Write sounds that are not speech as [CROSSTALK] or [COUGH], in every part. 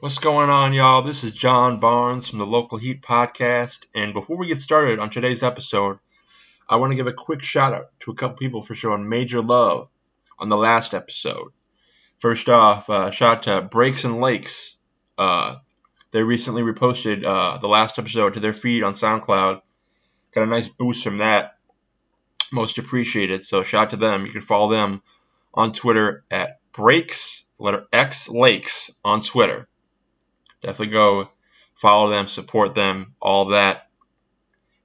What's going on, y'all? This is John Barnes from the Local Heat Podcast. And before we get started on today's episode, I want to give a quick shout out to a couple people for showing major love on the last episode. First off, uh, shout out to Breaks and Lakes. Uh, they recently reposted uh, the last episode to their feed on SoundCloud. Got a nice boost from that. Most appreciated. So shout out to them. You can follow them on Twitter at Breaks letter X Lakes on Twitter definitely go follow them, support them, all that.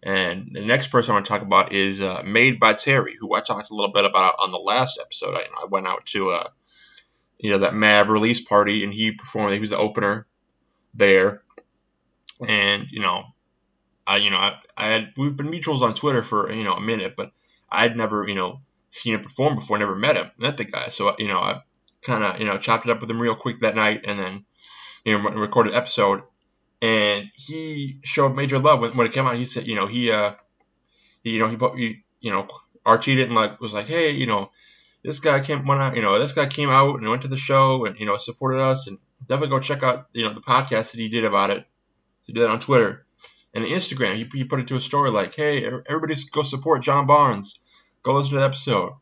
And the next person I want to talk about is uh, Made by Terry, who I talked a little bit about on the last episode. I, I went out to uh, you know that Mav release party, and he performed. He was the opener there, and you know, I you know I, I had we've been mutuals on Twitter for you know a minute, but I'd never you know seen him perform before, never met him, met the guy. So you know I kind of you know chopped it up with him real quick that night, and then you know, recorded episode, and he showed major love when, when it came out. He said, you know, he, uh, you know, he, he you know, Archie didn't like was like, hey, you know, this guy came went out, you know, this guy came out and went to the show and you know supported us and definitely go check out you know the podcast that he did about it. He did that on Twitter and Instagram. He, he put it to a story like, hey, everybody go support John Barnes. Go listen to the episode.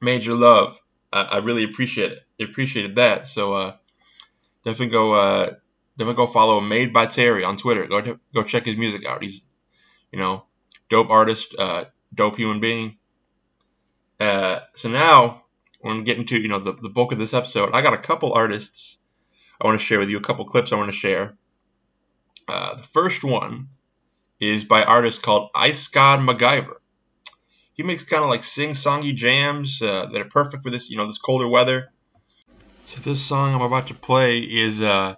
Major love. I, I really appreciate it. Appreciated that. So uh, definitely go uh, definitely go follow Made by Terry on Twitter. Go go check his music out. He's you know dope artist, uh, dope human being. Uh, so now we're gonna get into you know the, the bulk of this episode. I got a couple artists I want to share with you. A couple clips I want to share. Uh, the first one is by artist called Ice God MacGyver. He makes kind of like sing-songy jams uh, that are perfect for this, you know, this colder weather. So this song I'm about to play is uh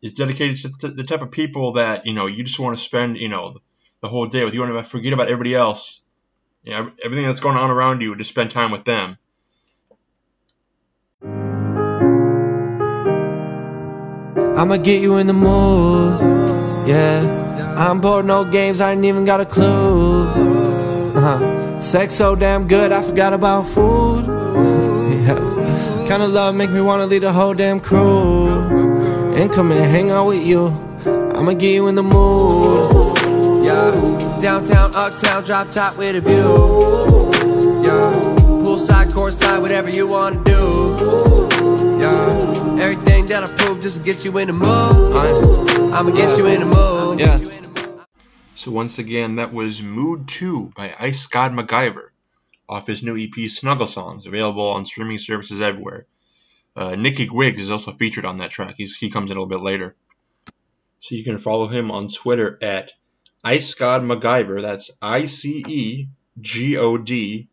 is dedicated to the type of people that you know you just want to spend you know the whole day with. You want to forget about everybody else, you know, everything that's going on around you, to spend time with them. I'ma get you in the mood, yeah. I'm bored, no games, I ain't even got a clue. Uh-huh. Sex so damn good, I forgot about food. [LAUGHS] yeah. Kind of love make me wanna lead the whole damn crew. And come and hang out with you. I'ma get you in the mood. Yeah. Downtown, uptown, drop top with a view. Yeah. Poolside, courtside, whatever you wanna do. Yeah. Everything that I prove just to get you in the mood. I'ma get you in the mood. Yeah. So once again, that was Mood 2 by Ice God MacGyver off his new EP Snuggle Songs, available on streaming services everywhere. Uh, Nicky Griggs is also featured on that track. He's, he comes in a little bit later. So you can follow him on Twitter at Ice God MacGyver. That's I C E G O D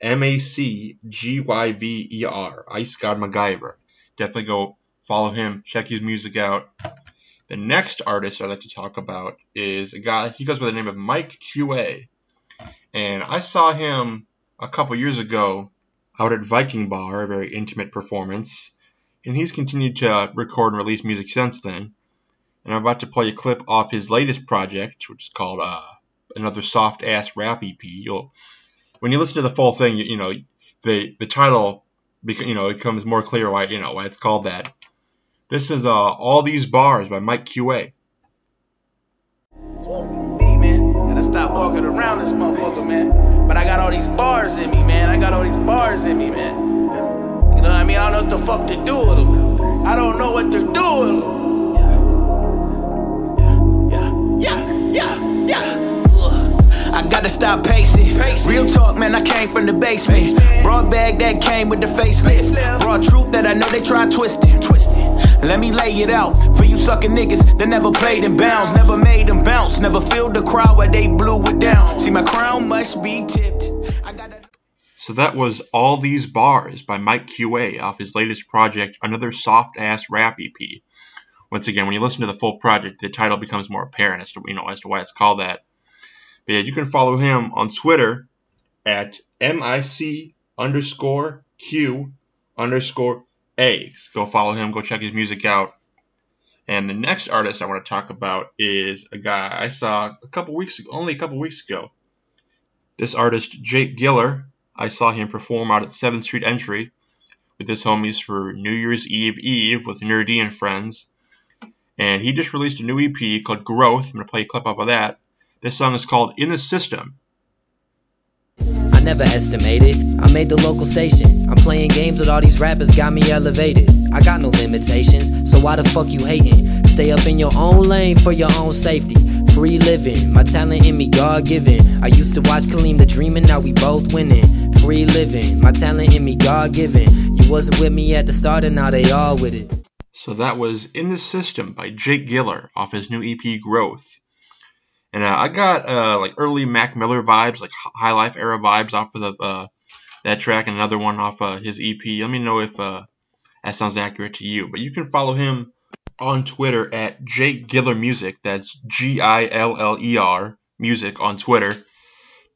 M A C G Y V E R. Ice God MacGyver. Definitely go follow him, check his music out. The next artist I'd like to talk about is a guy, he goes by the name of Mike QA. And I saw him a couple years ago out at Viking Bar, a very intimate performance, and he's continued to record and release music since then. And I'm about to play a clip off his latest project, which is called uh, another soft ass rap EP. You'll, when you listen to the full thing, you, you know the the title, you know, it becomes more clear why you know why it's called that. This is uh, all these bars by Mike QA. Me man, gotta stop walking around this motherfucker, man. But I got all these bars in me, man. I got all these bars in me, man. You know what I mean? I don't know what the fuck to do with them. I don't know what to do with them. Yeah, yeah, yeah, yeah, yeah. I gotta stop pacing. Real talk, man, I came from the basement. Broad bag that came with the facelift. Broad truth that I know they try twisting. Let me lay it out for you sucking niggas that never played in bounds, never made them bounce, never filled the crowd where they blew it down. See, my crown must be tipped. So that was All These Bars by Mike QA off his latest project, another soft ass rap EP. Once again, when you listen to the full project, the title becomes more apparent as to you know as to why it's called that. But yeah, you can follow him on Twitter at mic underscore q underscore a. Go follow him. Go check his music out. And the next artist I want to talk about is a guy I saw a couple weeks ago, only a couple weeks ago. This artist, Jake Giller, I saw him perform out at 7th Street Entry with his homies for New Year's Eve Eve with Nur-D and friends. And he just released a new EP called Growth. I'm going to play a clip off of that. This song is called In the System. Never estimated. I made the local station. I'm playing games with all these rappers, got me elevated. I got no limitations, so why the fuck you hating? Stay up in your own lane for your own safety. Free living, my talent in me, God given. I used to watch Kaleem the Dreamin', now we both winning. Free living, my talent in me, God given. You wasn't with me at the start, and now they all with it. So that was In the System by Jake Giller off his new EP Growth. And uh, I got uh, like early Mac Miller vibes, like High Life era vibes off of the uh, that track, and another one off uh, his EP. Let me know if uh, that sounds accurate to you. But you can follow him on Twitter at Jake Giller Music. That's G I L L E R Music on Twitter.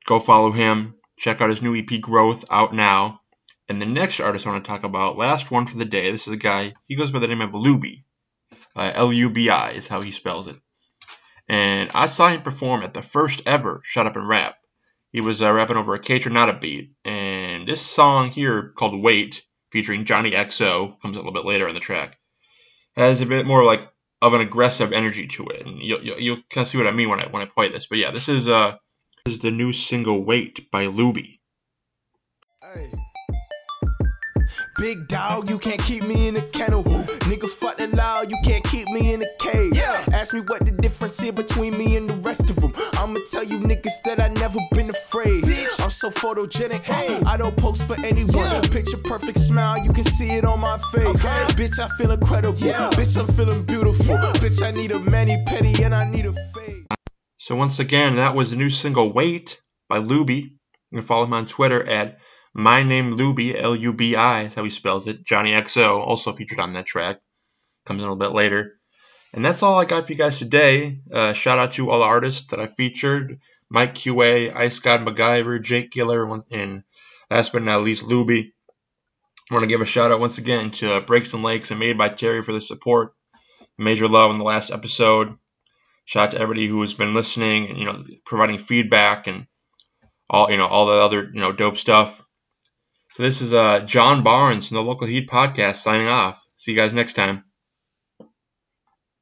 Go follow him. Check out his new EP Growth out now. And the next artist I want to talk about, last one for the day. This is a guy. He goes by the name of Lubi. Uh, L U B I is how he spells it and I saw him perform at the first ever Shut Up and Rap. He was uh, rapping over a Kaytranada beat, and this song here called Wait, featuring Johnny XO, comes a little bit later in the track, has a bit more like of an aggressive energy to it, and you'll, you'll, you'll kind of see what I mean when I when I play this. But yeah, this is uh this is the new single Wait by Lubi. Hey. Big dog, you can't keep me in a kennel. Nigga, fuck the law, you can't keep me in a cage. Yeah. Ask me what the difference is between me and the rest of them. I'ma tell you niggas that I never been afraid. Bitch. I'm so photogenic, hey. I don't post for anyone. Yeah. Picture perfect smile, you can see it on my face. Okay. Bitch, I feel incredible. Yeah. Bitch, I'm feeling beautiful. Yeah. Bitch, I need a mani petty and I need a fade. So once again, that was the new single Wait by Lubi. You can follow him on Twitter at my Name Lubi, L U B I, is how he spells it. Johnny XO, also featured on that track. Comes in a little bit later. And that's all I got for you guys today. Uh, shout out to all the artists that I featured Mike QA, Ice God MacGyver, Jake Giller, and last but not least, Lubi. I want to give a shout out once again to Breaks and Lakes and Made by Terry for the support. Major love in the last episode. Shout out to everybody who has been listening and you know providing feedback and all you know all the other you know dope stuff. So this is uh, John Barnes from the Local Heat Podcast signing off. See you guys next time.